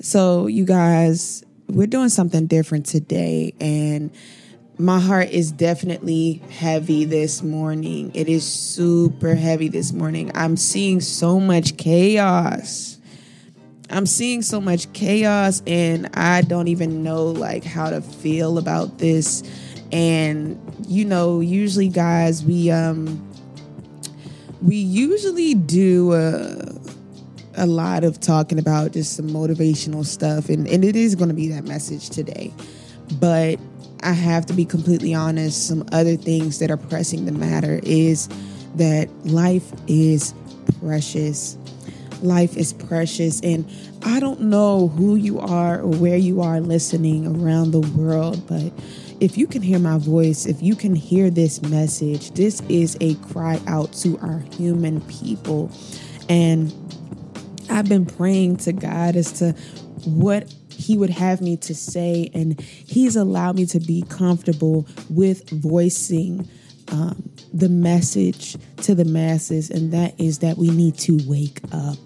So, you guys, we're doing something different today, and my heart is definitely heavy this morning. It is super heavy this morning. I'm seeing so much chaos. I'm seeing so much chaos and I don't even know like how to feel about this. And you know, usually guys, we um we usually do a, a lot of talking about just some motivational stuff and, and it is going to be that message today. But I have to be completely honest, some other things that are pressing the matter is that life is precious. Life is precious. And I don't know who you are or where you are listening around the world, but if you can hear my voice, if you can hear this message, this is a cry out to our human people. And I've been praying to God as to what he would have me to say, and he's allowed me to be comfortable with voicing um, the message to the masses, and that is that we need to wake up.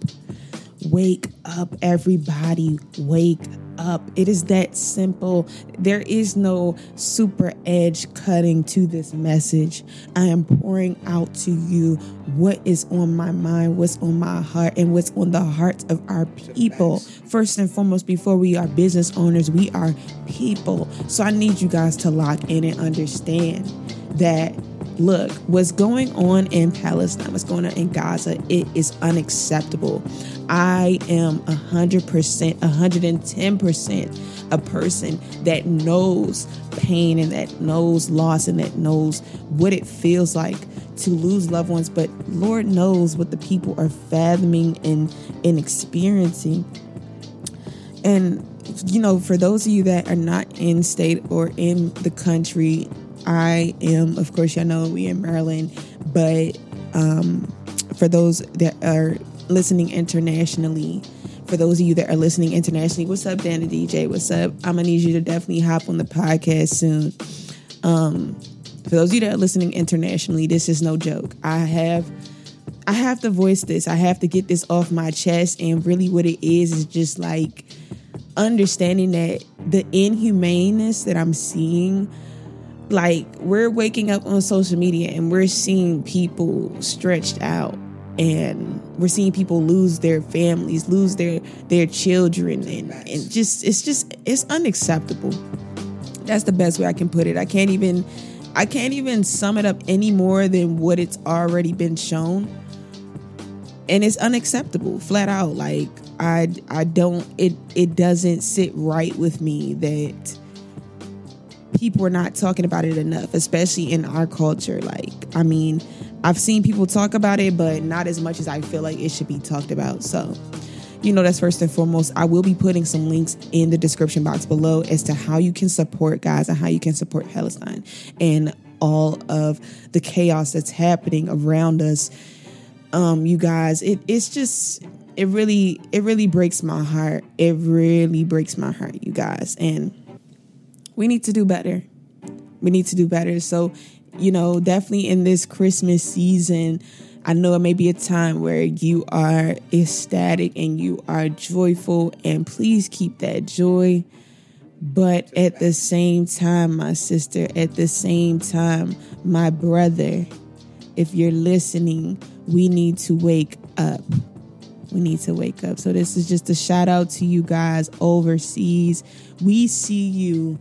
Wake up, everybody. Wake up. It is that simple. There is no super edge cutting to this message. I am pouring out to you what is on my mind, what's on my heart, and what's on the hearts of our people. First and foremost, before we are business owners, we are people. So I need you guys to lock in and understand that look, what's going on in Palestine, what's going on in Gaza, it is unacceptable. I am 100%, 110% a person that knows pain and that knows loss and that knows what it feels like to lose loved ones, but Lord knows what the people are fathoming and, and experiencing. And you know, for those of you that are not in state or in the country, I am, of course, y'all know we in Maryland, but um, for those that are listening internationally, for those of you that are listening internationally, what's up, Dana DJ? What's up? I'm gonna need you to definitely hop on the podcast soon. Um, for those of you that are listening internationally, this is no joke. I have I have to voice this. I have to get this off my chest. And really what it is is just like understanding that the inhumaneness that I'm seeing like we're waking up on social media and we're seeing people stretched out and we're seeing people lose their families lose their their children and, and just it's just it's unacceptable. That's the best way i can put it. I can't even i can't even sum it up any more than what it's already been shown. And it's unacceptable flat out. Like i i don't it it doesn't sit right with me that people are not talking about it enough, especially in our culture. Like, I mean, I've seen people talk about it, but not as much as I feel like it should be talked about. So, you know, that's first and foremost. I will be putting some links in the description box below as to how you can support guys and how you can support Palestine and all of the chaos that's happening around us. Um, you guys, it, it's just it really it really breaks my heart. It really breaks my heart, you guys. And we need to do better. We need to do better. So, you know, definitely in this Christmas season, I know it may be a time where you are ecstatic and you are joyful, and please keep that joy. But at the same time, my sister, at the same time, my brother, if you're listening, we need to wake up. We need to wake up. So, this is just a shout out to you guys overseas. We see you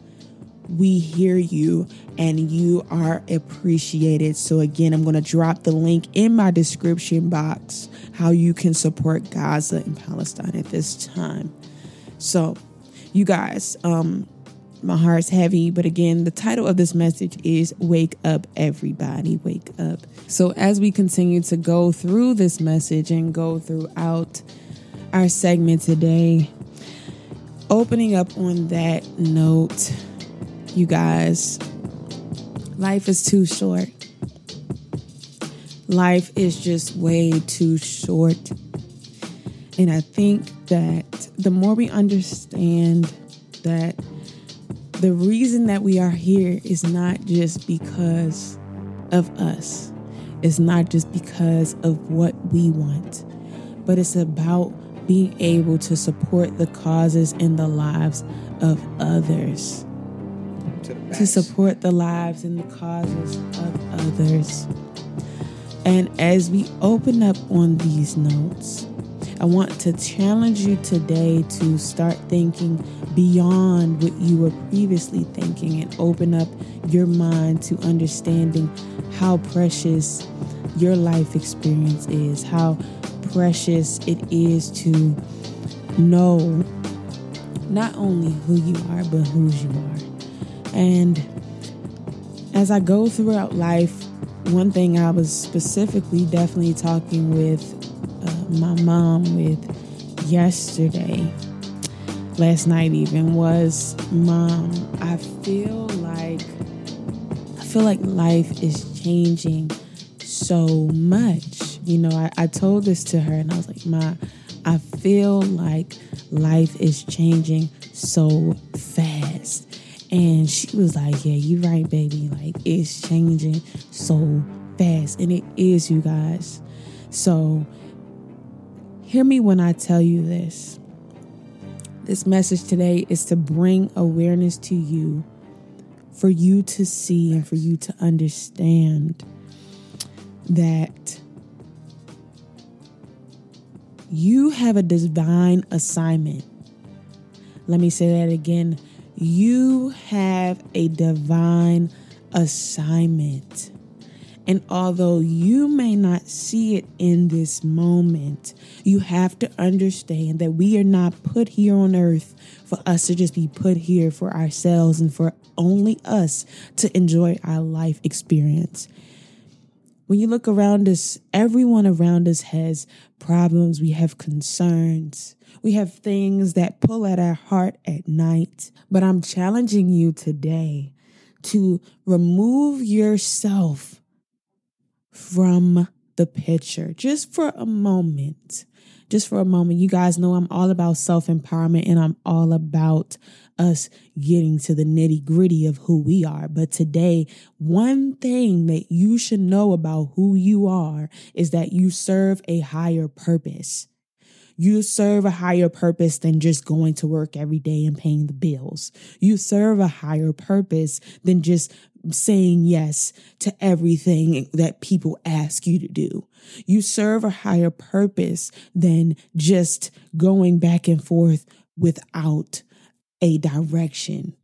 we hear you and you are appreciated. So, again, I'm going to drop the link in my description box how you can support Gaza and Palestine at this time. So, you guys, um, my heart's heavy, but again, the title of this message is Wake Up, Everybody, Wake Up. So, as we continue to go through this message and go throughout our segment today, opening up on that note, you guys. Life is too short. Life is just way too short. And I think that the more we understand that the reason that we are here is not just because of us, it's not just because of what we want, but it's about being able to support the causes and the lives of others. To, to support the lives and the causes of others. And as we open up on these notes, I want to challenge you today to start thinking beyond what you were previously thinking and open up your mind to understanding how precious your life experience is, how precious it is to know not only who you are, but whose you are. And as I go throughout life, one thing I was specifically definitely talking with uh, my mom with yesterday, last night even, was Mom, I feel like I feel like life is changing so much. You know, I, I told this to her and I was like, Ma, I feel like life is changing so fast. And she was like, Yeah, you're right, baby. Like, it's changing so fast. And it is, you guys. So, Hear me when I tell you this. This message today is to bring awareness to you, for you to see and for you to understand that you have a divine assignment. Let me say that again. You have a divine assignment. And although you may not see it in this moment, you have to understand that we are not put here on earth for us to just be put here for ourselves and for only us to enjoy our life experience. When you look around us, everyone around us has problems. We have concerns. We have things that pull at our heart at night. But I'm challenging you today to remove yourself from the picture just for a moment. Just for a moment. You guys know I'm all about self empowerment and I'm all about us getting to the nitty gritty of who we are. But today, one thing that you should know about who you are is that you serve a higher purpose. You serve a higher purpose than just going to work every day and paying the bills. You serve a higher purpose than just saying yes to everything that people ask you to do. You serve a higher purpose than just going back and forth without a direction.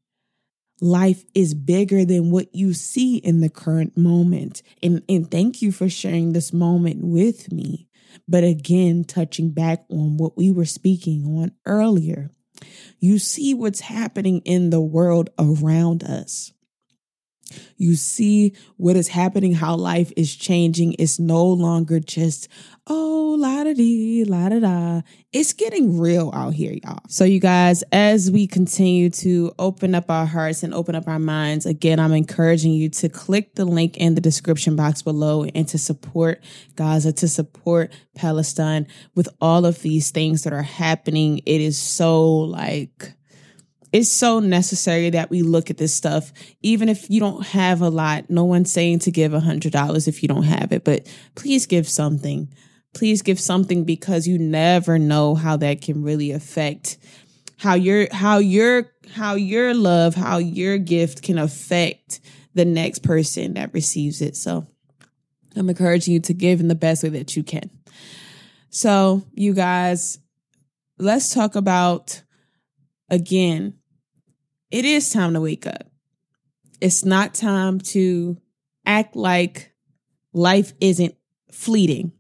Life is bigger than what you see in the current moment. And, and thank you for sharing this moment with me. But again, touching back on what we were speaking on earlier, you see what's happening in the world around us. You see what is happening, how life is changing. It's no longer just, oh, la da dee, la da da. It's getting real out here, y'all. So, you guys, as we continue to open up our hearts and open up our minds, again, I'm encouraging you to click the link in the description box below and to support Gaza, to support Palestine with all of these things that are happening. It is so like, it's so necessary that we look at this stuff. Even if you don't have a lot no one's saying to give a hundred dollars if you don't have it but please give something. Please give something because you never know how that can really affect how your how your how your love how your gift can affect the next person that receives it. So i'm encouraging you to give in the best way that you can. So you guys let's talk about again it is time to wake up. It's not time to act like life isn't fleeting.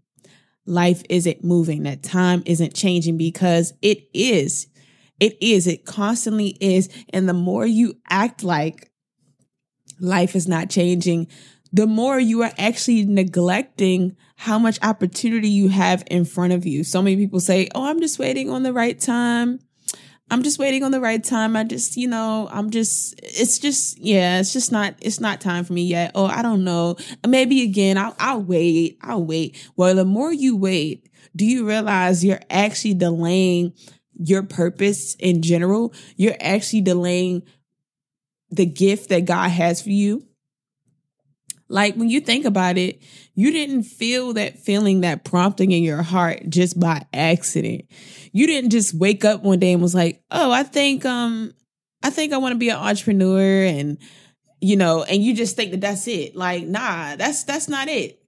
Life isn't moving. That time isn't changing because it is. It is. It constantly is. And the more you act like life is not changing, the more you are actually neglecting how much opportunity you have in front of you. So many people say, Oh, I'm just waiting on the right time. I'm just waiting on the right time. I just, you know, I'm just, it's just, yeah, it's just not, it's not time for me yet. Oh, I don't know. Maybe again, I'll, I'll wait. I'll wait. Well, the more you wait, do you realize you're actually delaying your purpose in general? You're actually delaying the gift that God has for you. Like when you think about it, you didn't feel that feeling, that prompting in your heart just by accident. You didn't just wake up one day and was like, "Oh, I think um I think I want to be an entrepreneur and you know, and you just think that that's it. Like, nah, that's that's not it.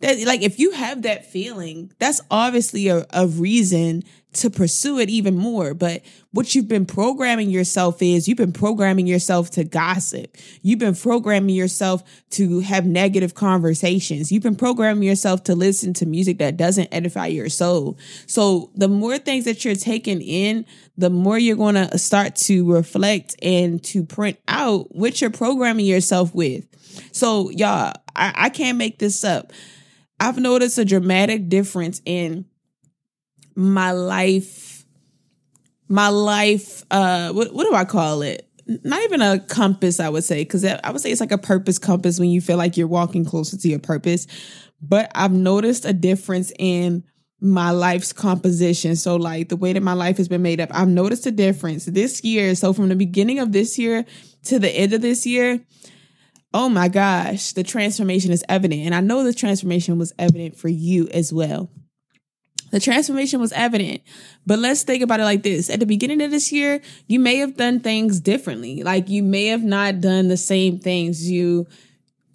That like if you have that feeling, that's obviously a, a reason to pursue it even more. But what you've been programming yourself is you've been programming yourself to gossip. You've been programming yourself to have negative conversations. You've been programming yourself to listen to music that doesn't edify your soul. So the more things that you're taking in, the more you're going to start to reflect and to print out what you're programming yourself with. So y'all, I, I can't make this up. I've noticed a dramatic difference in my life, my life, uh, what, what do I call it? Not even a compass, I would say, because I would say it's like a purpose compass when you feel like you're walking closer to your purpose. But I've noticed a difference in my life's composition. So, like the way that my life has been made up, I've noticed a difference this year. So, from the beginning of this year to the end of this year, oh my gosh, the transformation is evident. And I know the transformation was evident for you as well. The transformation was evident. But let's think about it like this. At the beginning of this year, you may have done things differently. Like you may have not done the same things you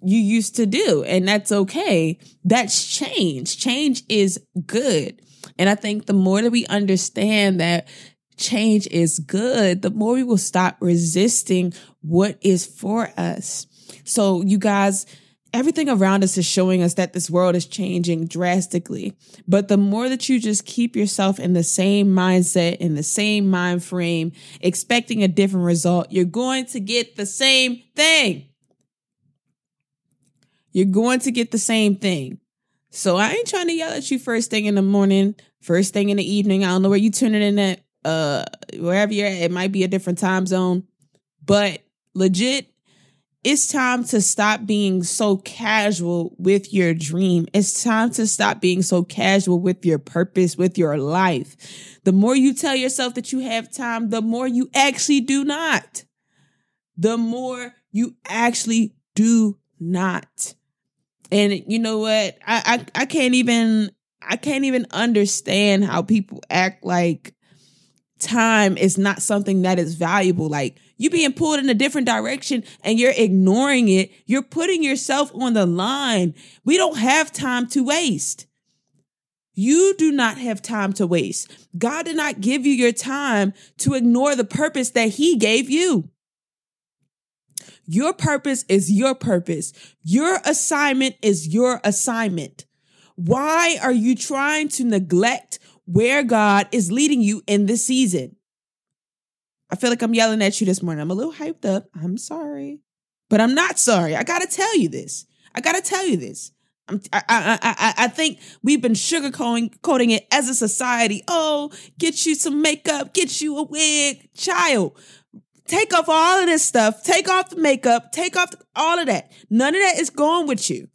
you used to do, and that's okay. That's change. Change is good. And I think the more that we understand that change is good, the more we will stop resisting what is for us. So, you guys, everything around us is showing us that this world is changing drastically. But the more that you just keep yourself in the same mindset, in the same mind frame, expecting a different result, you're going to get the same thing. You're going to get the same thing. So I ain't trying to yell at you first thing in the morning, first thing in the evening. I don't know where you tuning in at, uh, wherever you're at. It might be a different time zone, but legit, it's time to stop being so casual with your dream. It's time to stop being so casual with your purpose, with your life. The more you tell yourself that you have time, the more you actually do not. The more you actually do not. And you know what? I, I, I can't even I can't even understand how people act like time is not something that is valuable. Like you being pulled in a different direction and you're ignoring it. You're putting yourself on the line. We don't have time to waste. You do not have time to waste. God did not give you your time to ignore the purpose that he gave you. Your purpose is your purpose. Your assignment is your assignment. Why are you trying to neglect where God is leading you in this season. I feel like I'm yelling at you this morning. I'm a little hyped up. I'm sorry, but I'm not sorry. I got to tell you this. I got to tell you this. I'm, I, I, I, I think we've been sugarcoating it as a society. Oh, get you some makeup, get you a wig, child. Take off all of this stuff. Take off the makeup. Take off all of that. None of that is going with you.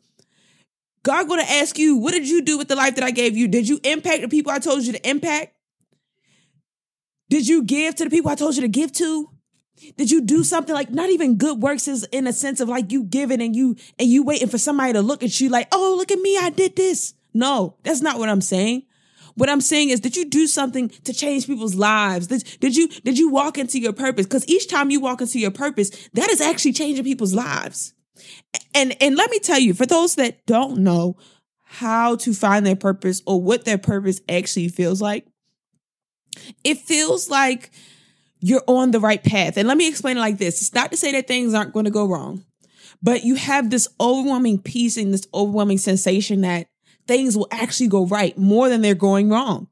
God to ask you, what did you do with the life that I gave you? Did you impact the people I told you to impact? Did you give to the people I told you to give to? Did you do something like not even good works is in a sense of like you giving and you and you waiting for somebody to look at you like, oh, look at me, I did this. No, that's not what I'm saying. What I'm saying is, did you do something to change people's lives? Did, did you did you walk into your purpose? Because each time you walk into your purpose, that is actually changing people's lives. And and let me tell you, for those that don't know how to find their purpose or what their purpose actually feels like, it feels like you're on the right path. And let me explain it like this. It's not to say that things aren't going to go wrong, but you have this overwhelming peace and this overwhelming sensation that things will actually go right more than they're going wrong.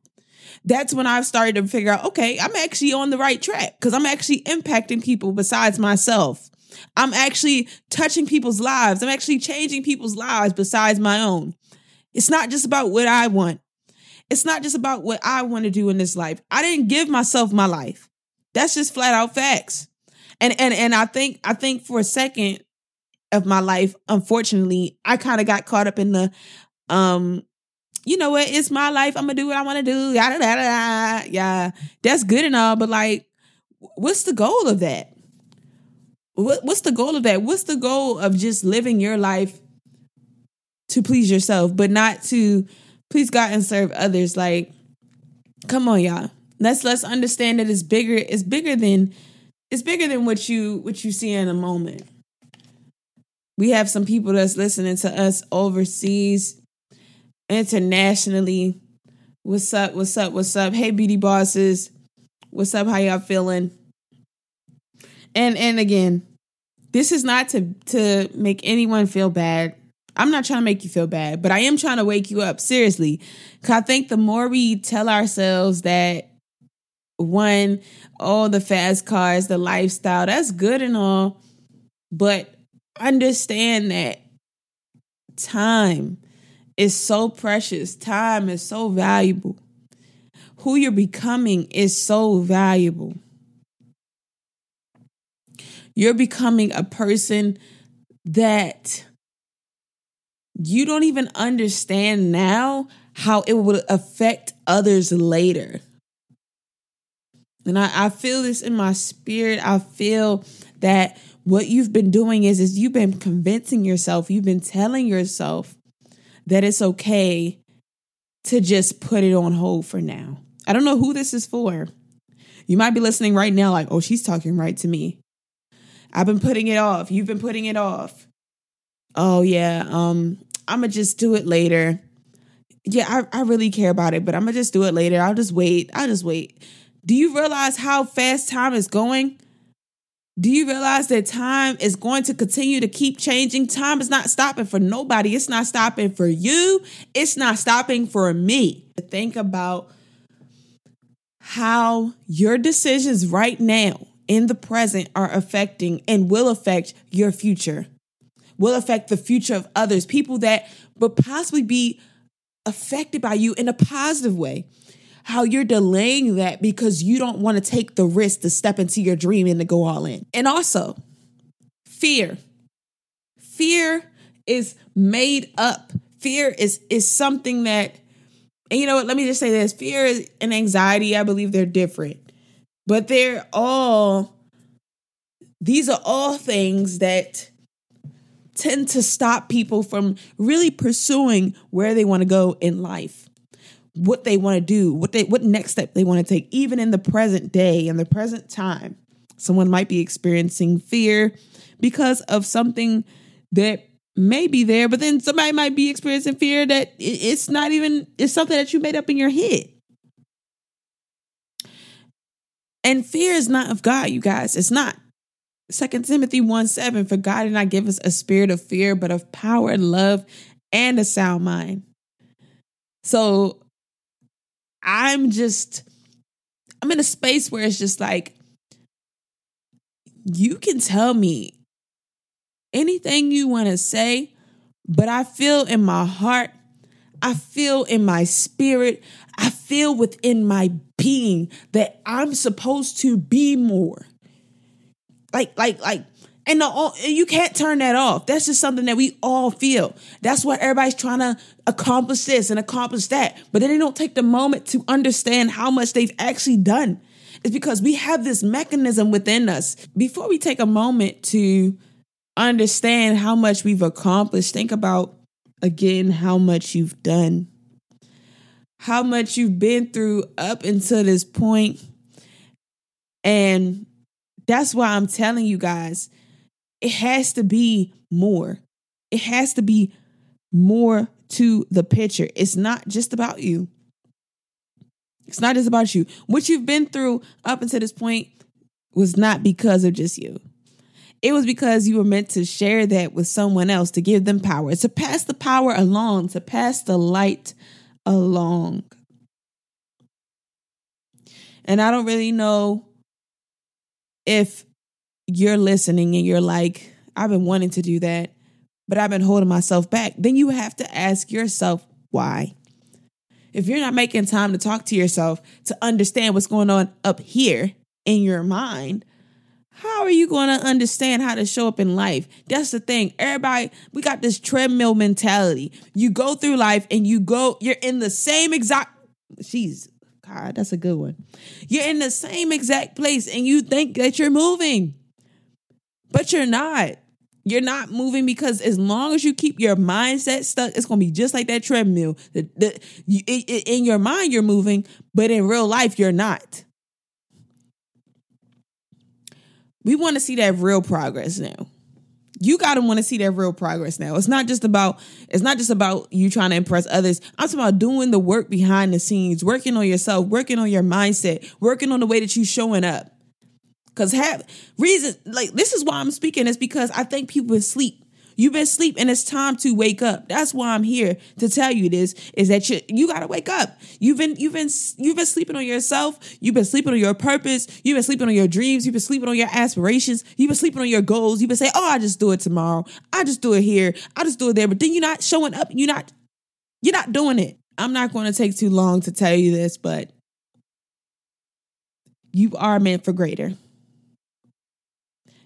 That's when I've started to figure out, okay, I'm actually on the right track because I'm actually impacting people besides myself. I'm actually touching people's lives. I'm actually changing people's lives besides my own. It's not just about what I want. It's not just about what I want to do in this life. I didn't give myself my life. That's just flat out facts. And and and I think I think for a second of my life, unfortunately, I kind of got caught up in the um you know what, it's my life. I'm gonna do what I want to do. Yada, yada, yada. Yeah, that's good and all, but like, what's the goal of that? What, what's the goal of that? What's the goal of just living your life to please yourself, but not to please God and serve others. Like, come on, y'all. Let's let's understand that it's bigger, it's bigger than it's bigger than what you what you see in a moment. We have some people that's listening to us overseas, internationally. What's up? What's up? What's up? Hey, beauty bosses. What's up? How y'all feeling? And and again, this is not to to make anyone feel bad. I'm not trying to make you feel bad, but I am trying to wake you up seriously. Cause I think the more we tell ourselves that one, all oh, the fast cars, the lifestyle, that's good and all, but understand that time is so precious. Time is so valuable. Who you're becoming is so valuable. You're becoming a person that you don't even understand now how it will affect others later. And I, I feel this in my spirit. I feel that what you've been doing is, is you've been convincing yourself, you've been telling yourself that it's okay to just put it on hold for now. I don't know who this is for. You might be listening right now, like, oh, she's talking right to me. I've been putting it off. You've been putting it off. Oh yeah, um, I'ma just do it later. Yeah, I, I really care about it, but I'm gonna just do it later. I'll just wait. I'll just wait. Do you realize how fast time is going? Do you realize that time is going to continue to keep changing? Time is not stopping for nobody. It's not stopping for you. It's not stopping for me. Think about how your decisions right now in the present are affecting and will affect your future, will affect the future of others, people that would possibly be affected by you in a positive way. How you're delaying that because you don't want to take the risk to step into your dream and to go all in. And also, fear. Fear is made up. Fear is is something that and you know what, let me just say this. Fear and anxiety, I believe they're different but they're all, these are all things that tend to stop people from really pursuing where they want to go in life what they want to do what they what next step they want to take even in the present day in the present time someone might be experiencing fear because of something that may be there but then somebody might be experiencing fear that it's not even it's something that you made up in your head And fear is not of God, you guys. It's not. Second Timothy 1 7, for God did not give us a spirit of fear, but of power and love and a sound mind. So I'm just, I'm in a space where it's just like, you can tell me anything you want to say, but I feel in my heart, I feel in my spirit, I feel within my being that I'm supposed to be more. Like, like, like, and the, you can't turn that off. That's just something that we all feel. That's why everybody's trying to accomplish this and accomplish that. But then they don't take the moment to understand how much they've actually done. It's because we have this mechanism within us. Before we take a moment to understand how much we've accomplished, think about again how much you've done how much you've been through up until this. And that's why I'm telling you guys, it has to be more. It has to be more to the picture. It's not just about you. It's not just about you. What you've been through up until this point was not because of just you. It was because you were meant to share that with someone else to give them power, to pass the power along, to pass the light along. And I don't really know if you're listening and you're like, I've been wanting to do that, but I've been holding myself back. Then you have to ask yourself why. If you're not making time to talk to yourself to understand what's going on up here in your mind, how are you going to understand how to show up in life? That's the thing. Everybody, we got this treadmill mentality. You go through life and you go, you're in the same exact, she's, That's a good one. You're in the same exact place and you think that you're moving, but you're not. You're not moving because as long as you keep your mindset stuck, it's going to be just like that treadmill. The, the, in your mind, you're moving, but in real life, you're not. We want to see that real progress now. You got to want to see that real progress now. It's not just about it's not just about you trying to impress others. I'm talking about doing the work behind the scenes, working on yourself, working on your mindset, working on the way that you showing up. Cause have reason like this is why I'm speaking is because I think people sleep. You've been sleep and it's time to wake up. That's why I'm here to tell you this is that you you got to wake up. You've been you've been you've been sleeping on yourself. You've been sleeping on your purpose. You've been sleeping on your dreams. You've been sleeping on your aspirations. You've been sleeping on your goals. You've been saying, "Oh, I just do it tomorrow. I just do it here. I just do it there." But then you're not showing up. You're not you're not doing it. I'm not going to take too long to tell you this, but you are meant for greater.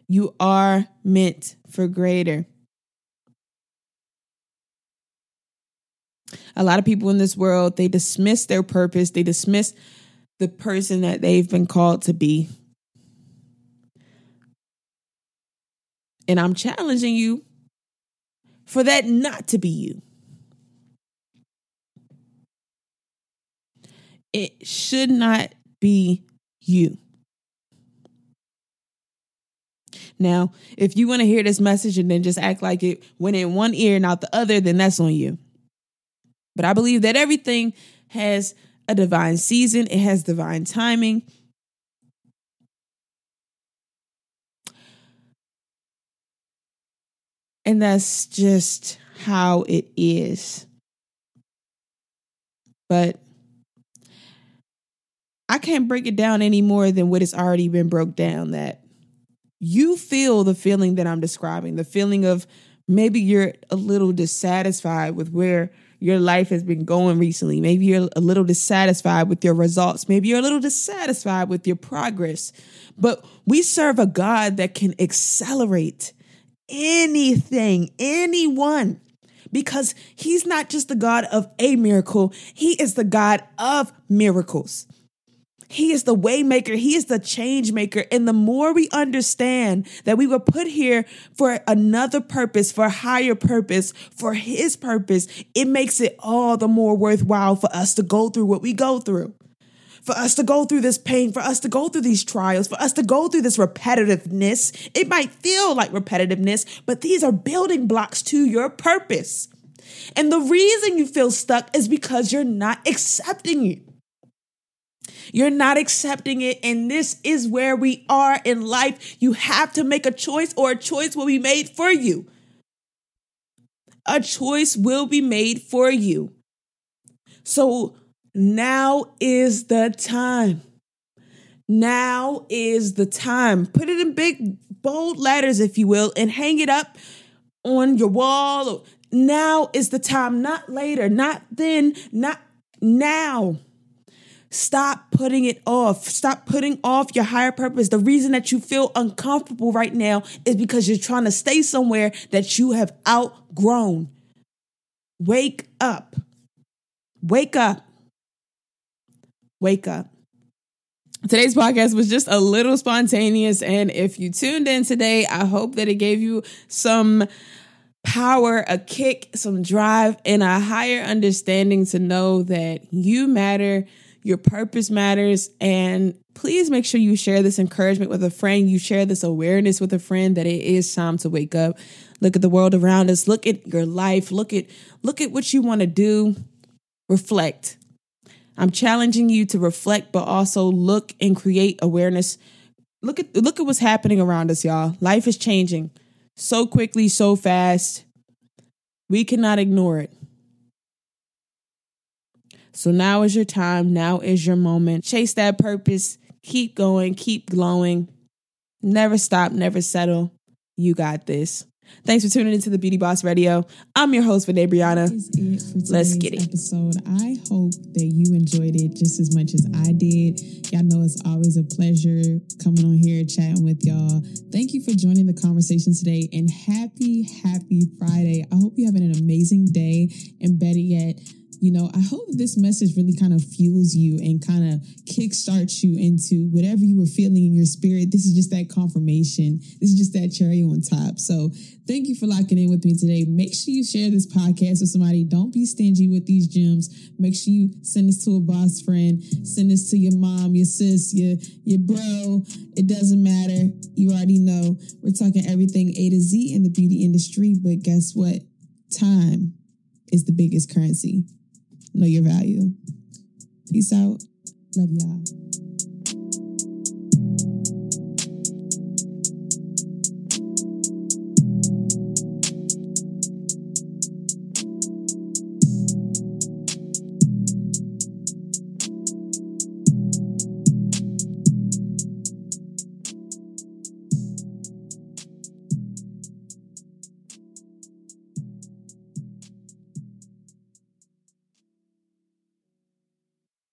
You are meant for greater. A lot of people in this world, they dismiss their purpose, they dismiss the person that they've been called to be. And I'm challenging you for that not to be you. It should not be you. Now, if you want to hear this message and then just act like it went in one ear and out the other, then that's on you. But I believe that everything has a divine season, it has divine timing. And that's just how it is. But I can't break it down any more than what has already been broke down that you feel the feeling that I'm describing, the feeling of maybe you're a little dissatisfied with where your life has been going recently. Maybe you're a little dissatisfied with your results. Maybe you're a little dissatisfied with your progress. But we serve a God that can accelerate anything, anyone, because He's not just the God of a miracle, He is the God of miracles. He is the waymaker. He is the change maker. And the more we understand that we were put here for another purpose, for a higher purpose, for his purpose, it makes it all the more worthwhile for us to go through what we go through. For us to go through this pain, for us to go through these trials, for us to go through this repetitiveness. It might feel like repetitiveness, but these are building blocks to your purpose. And the reason you feel stuck is because you're not accepting it. You're not accepting it. And this is where we are in life. You have to make a choice, or a choice will be made for you. A choice will be made for you. So now is the time. Now is the time. Put it in big, bold letters, if you will, and hang it up on your wall. Now is the time, not later, not then, not now. Stop putting it off. Stop putting off your higher purpose. The reason that you feel uncomfortable right now is because you're trying to stay somewhere that you have outgrown. Wake up. Wake up. Wake up. Today's podcast was just a little spontaneous. And if you tuned in today, I hope that it gave you some power, a kick, some drive, and a higher understanding to know that you matter your purpose matters. And please make sure you share this encouragement with a friend. You share this awareness with a friend that it is time to wake up. Look at the world around us. Look at your life. Look at look at what you want to do. Reflect. I'm challenging you to reflect, but also look and create awareness. Look at look at what's happening around us, y'all. Life is changing so quickly, so fast. We cannot ignore it. So now is your time. Now is your moment. Chase that purpose. Keep going. Keep glowing. Never stop. Never settle. You got this. Thanks for tuning into the Beauty Boss Radio. I'm your host, Vinay Brianna. Let's get it. Episode. I hope that you enjoyed it just as much as I did. Y'all know it's always a pleasure coming on here chatting with y'all. Thank you for joining the conversation today and happy, happy Friday. I hope you're having an amazing day and better yet, you know, I hope this message really kind of fuels you and kind of kickstarts you into whatever you were feeling in your spirit. This is just that confirmation. This is just that cherry on top. So thank you for locking in with me today. Make sure you share this podcast with somebody. Don't be stingy with these gems. Make sure you send this to a boss friend. Send this to your mom, your sis, your your bro. It doesn't matter. You already know. We're talking everything A to Z in the beauty industry. But guess what? Time is the biggest currency know your value. Peace out. Love y'all.